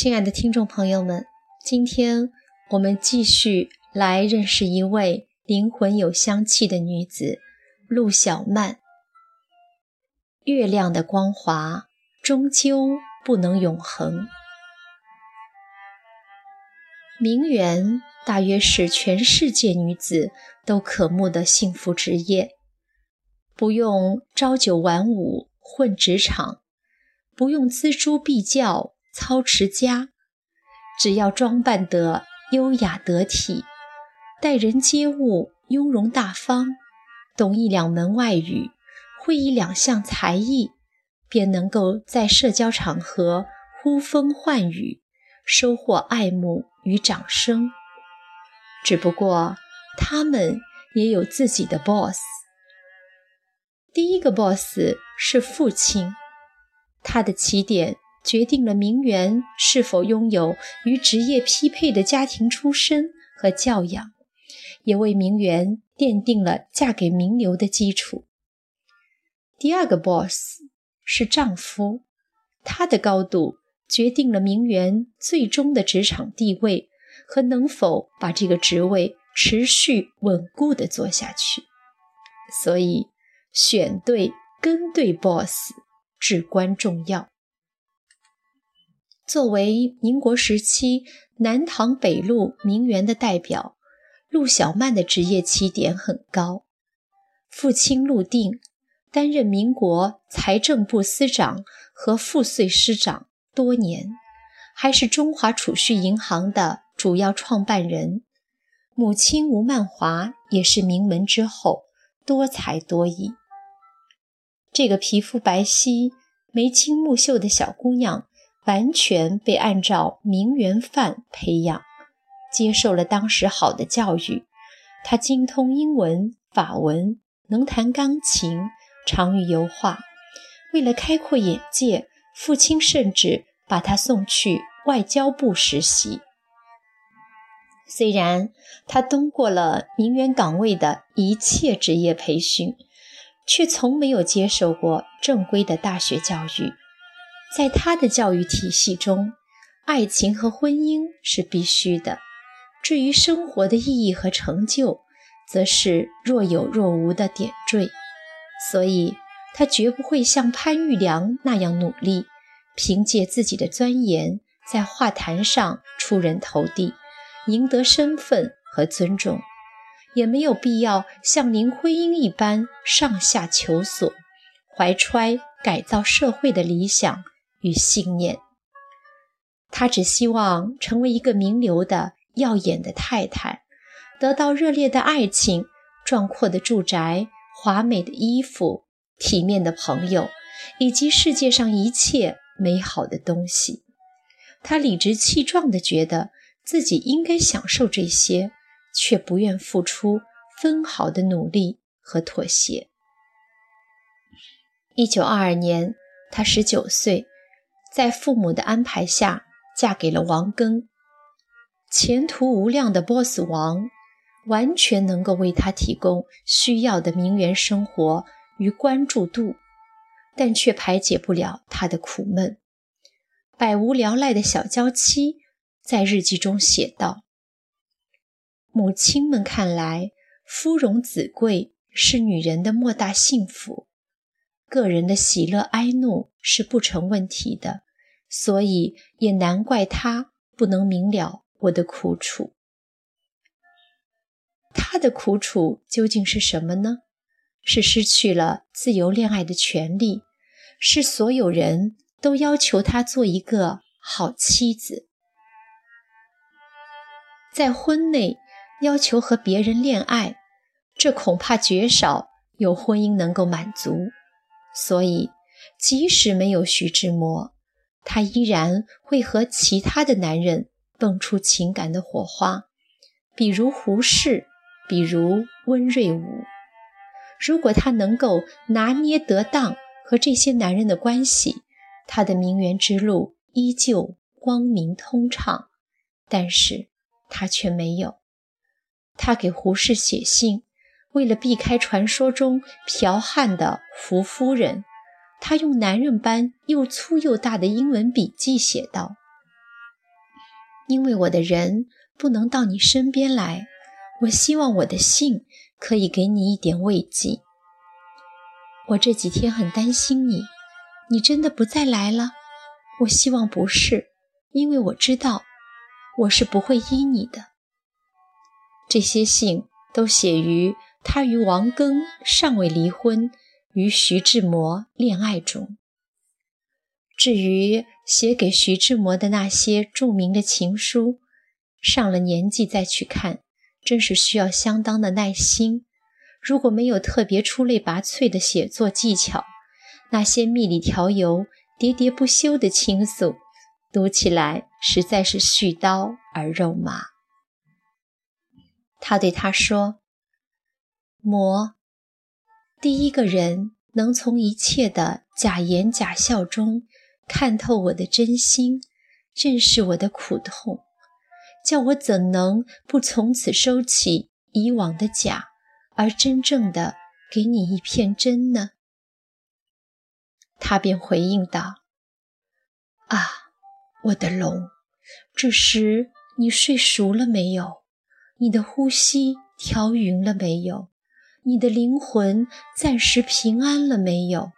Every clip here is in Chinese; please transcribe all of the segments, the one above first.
亲爱的听众朋友们，今天我们继续来认识一位灵魂有香气的女子——陆小曼。月亮的光华终究不能永恒。名媛大约是全世界女子都渴慕的幸福职业，不用朝九晚五混职场，不用锱铢必较操持家，只要装扮得优雅得体，待人接物雍容大方，懂一两门外语，会一两项才艺，便能够在社交场合呼风唤雨，收获爱慕。与掌声。只不过，他们也有自己的 boss。第一个 boss 是父亲，他的起点决定了名媛是否拥有与职业匹配的家庭出身和教养，也为名媛奠定了嫁给名流的基础。第二个 boss 是丈夫，他的高度。决定了名媛最终的职场地位和能否把这个职位持续稳固地做下去，所以选对跟对 boss 至关重要。作为民国时期南唐北路名媛的代表，陆小曼的职业起点很高。父亲陆定担任民国财政部司长和赋税司长。多年，还是中华储蓄银行的主要创办人。母亲吴曼华也是名门之后，多才多艺。这个皮肤白皙、眉清目秀的小姑娘，完全被按照名媛范培养，接受了当时好的教育。他精通英文、法文，能弹钢琴，长于油画。为了开阔眼界，父亲甚至。把他送去外交部实习。虽然他通过了名媛岗位的一切职业培训，却从没有接受过正规的大学教育。在他的教育体系中，爱情和婚姻是必须的，至于生活的意义和成就，则是若有若无的点缀。所以，他绝不会像潘玉良那样努力。凭借自己的钻研，在画坛上出人头地，赢得身份和尊重，也没有必要像林徽因一般上下求索，怀揣改造社会的理想与信念。她只希望成为一个名流的耀眼的太太，得到热烈的爱情、壮阔的住宅、华美的衣服、体面的朋友，以及世界上一切。美好的东西，他理直气壮地觉得自己应该享受这些，却不愿付出分毫的努力和妥协。一九二二年，他十九岁，在父母的安排下嫁给了王庚。前途无量的 boss 王，完全能够为他提供需要的名媛生活与关注度。但却排解不了他的苦闷。百无聊赖的小娇妻在日记中写道：“母亲们看来，夫荣子贵是女人的莫大幸福，个人的喜乐哀怒是不成问题的，所以也难怪她不能明了我的苦楚。她的苦楚究竟是什么呢？是失去了自由恋爱的权利。”是所有人都要求她做一个好妻子，在婚内要求和别人恋爱，这恐怕绝少有婚姻能够满足。所以，即使没有徐志摩，她依然会和其他的男人蹦出情感的火花，比如胡适，比如温瑞武。如果她能够拿捏得当。和这些男人的关系，他的名媛之路依旧光明通畅，但是他却没有。他给胡适写信，为了避开传说中剽悍的胡夫人，他用男人般又粗又大的英文笔记写道：“因为我的人不能到你身边来，我希望我的信可以给你一点慰藉。我这几天很担心你，你真的不再来了？我希望不是，因为我知道我是不会依你的。这些信都写于他与王庚尚未离婚，与徐志摩恋爱中。至于写给徐志摩的那些著名的情书，上了年纪再去看，真是需要相当的耐心。如果没有特别出类拔萃的写作技巧，那些蜜里调油、喋喋不休的倾诉，读起来实在是絮叨而肉麻。他对他说：“摩，第一个人能从一切的假言假笑中。”看透我的真心，认识我的苦痛，叫我怎能不从此收起以往的假，而真正的给你一片真呢？他便回应道：“啊，我的龙，这时你睡熟了没有？你的呼吸调匀了没有？你的灵魂暂时平安了没有？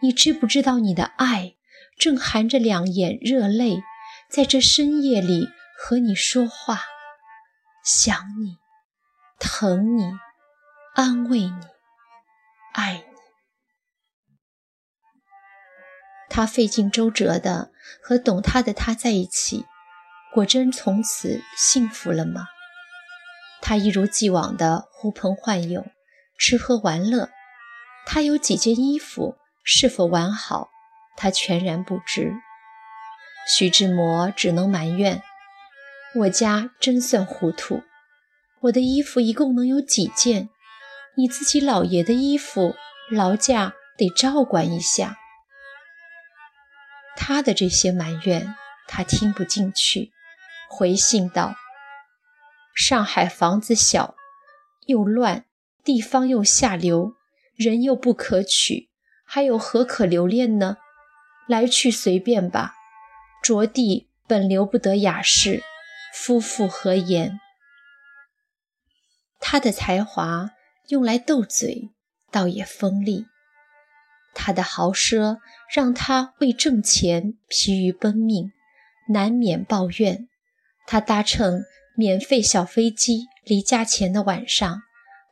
你知不知道你的爱？”正含着两眼热泪，在这深夜里和你说话，想你，疼你，安慰你，爱你。他费尽周折的和懂他的他在一起，果真从此幸福了吗？他一如既往的呼朋唤友，吃喝玩乐。他有几件衣服，是否完好？他全然不知，徐志摩只能埋怨：“我家真算糊涂，我的衣服一共能有几件？你自己老爷的衣服，劳驾得照管一下。”他的这些埋怨，他听不进去，回信道：“上海房子小，又乱，地方又下流，人又不可取，还有何可留恋呢？”来去随便吧，着地本留不得雅士，夫妇何言？他的才华用来斗嘴，倒也锋利；他的豪奢让他为挣钱疲于奔命，难免抱怨。他搭乘免费小飞机离家前的晚上，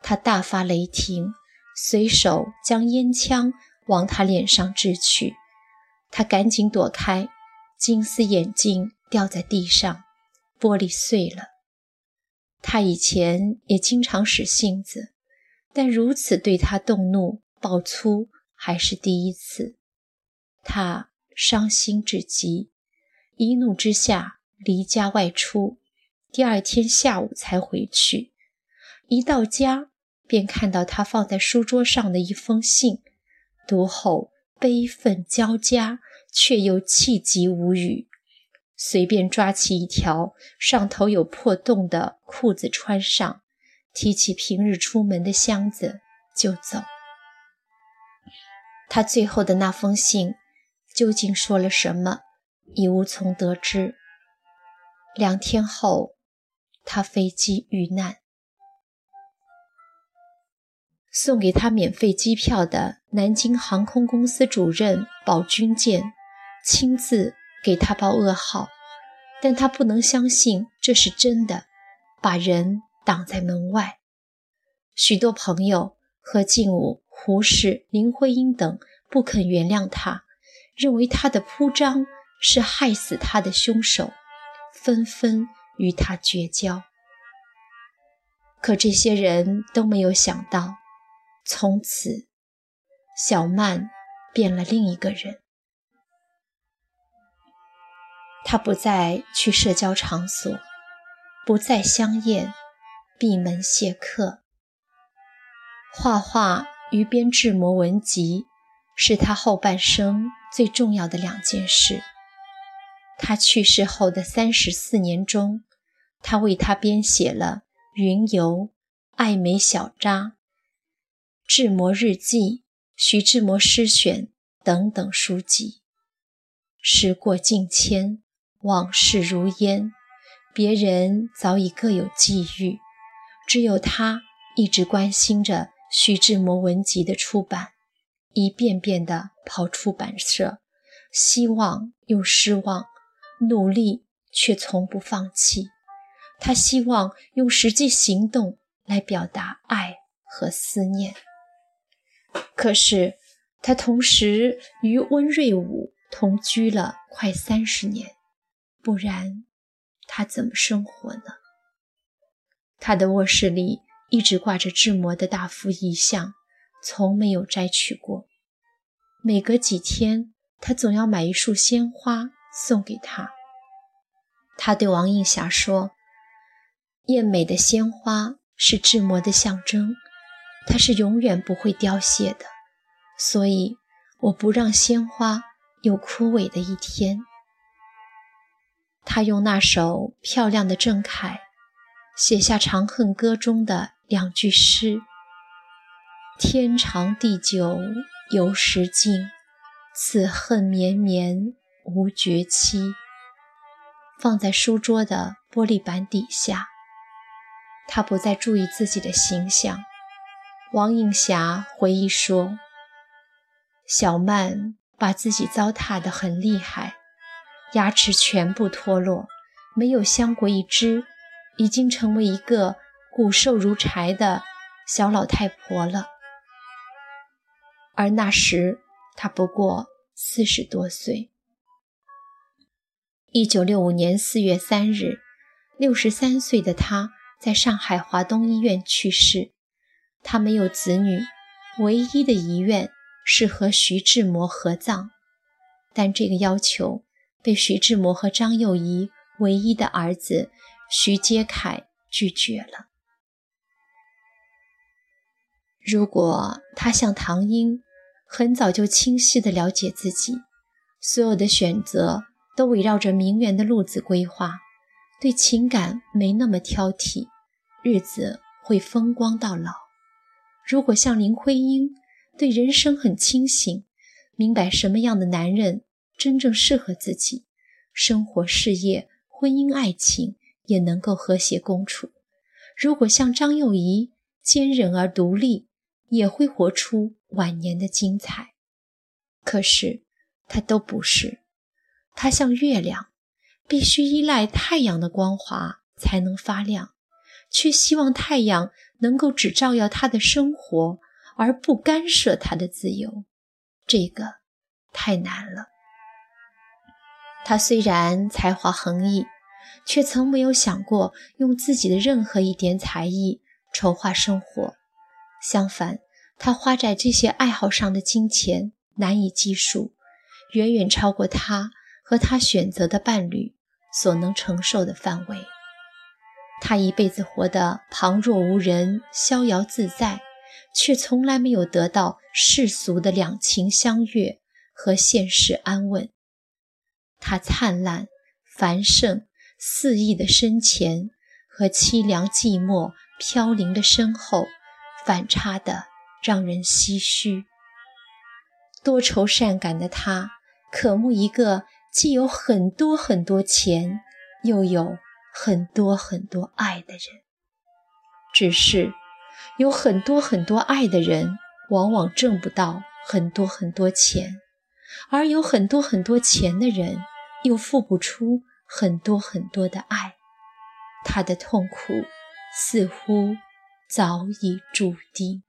他大发雷霆，随手将烟枪往他脸上掷去。他赶紧躲开，金丝眼镜掉在地上，玻璃碎了。他以前也经常使性子，但如此对他动怒、爆粗还是第一次。他伤心至极，一怒之下离家外出，第二天下午才回去。一到家，便看到他放在书桌上的一封信，读后。悲愤交加，却又气急无语。随便抓起一条上头有破洞的裤子穿上，提起平日出门的箱子就走。他最后的那封信究竟说了什么，已无从得知。两天后，他飞机遇难。送给他免费机票的南京航空公司主任保军舰亲自给他报噩耗，但他不能相信这是真的，把人挡在门外。许多朋友何敬武、胡适、林徽因等不肯原谅他，认为他的铺张是害死他的凶手，纷纷与他绝交。可这些人都没有想到。从此，小曼变了另一个人。她不再去社交场所，不再相宴，闭门谢客。画画与编制模文集是他后半生最重要的两件事。他去世后的三十四年中，他为他编写了《云游》《爱美小札》。志摩日记、徐志摩诗选等等书籍，时过境迁，往事如烟。别人早已各有际遇，只有他一直关心着徐志摩文集的出版，一遍遍地跑出版社，希望又失望，努力却从不放弃。他希望用实际行动来表达爱和思念。可是，他同时与温瑞武同居了快三十年，不然他怎么生活呢？他的卧室里一直挂着志摩的大幅遗像，从没有摘取过。每隔几天，他总要买一束鲜花送给他。他对王映霞说：“艳美的鲜花是志摩的象征。”它是永远不会凋谢的，所以我不让鲜花有枯萎的一天。他用那首漂亮的郑恺写下《长恨歌》中的两句诗：“天长地久有时尽，此恨绵绵无绝期。”放在书桌的玻璃板底下。他不再注意自己的形象。王映霞回忆说：“小曼把自己糟蹋得很厉害，牙齿全部脱落，没有镶过一只，已经成为一个骨瘦如柴的小老太婆了。而那时她不过四十多岁。”一九六五年四月三日，六十三岁的她在上海华东医院去世。他没有子女，唯一的遗愿是和徐志摩合葬，但这个要求被徐志摩和张幼仪唯一的儿子徐阶凯拒绝了。如果他像唐英，很早就清晰地了解自己，所有的选择都围绕着名媛的路子规划，对情感没那么挑剔，日子会风光到老。如果像林徽因，对人生很清醒，明白什么样的男人真正适合自己，生活、事业、婚姻、爱情也能够和谐共处；如果像张幼仪，坚韧而独立，也会活出晚年的精彩。可是她都不是，她像月亮，必须依赖太阳的光华才能发亮。却希望太阳能够只照耀他的生活，而不干涉他的自由，这个太难了。他虽然才华横溢，却曾没有想过用自己的任何一点才艺筹划生活。相反，他花在这些爱好上的金钱难以计数，远远超过他和他选择的伴侣所能承受的范围。他一辈子活得旁若无人、逍遥自在，却从来没有得到世俗的两情相悦和现世安稳。他灿烂、繁盛、肆意的身前和凄凉寂寞、飘零的身后，反差的让人唏嘘。多愁善感的他，渴慕一个既有很多很多钱，又有。很多很多爱的人，只是有很多很多爱的人，往往挣不到很多很多钱，而有很多很多钱的人，又付不出很多很多的爱。他的痛苦似乎早已注定。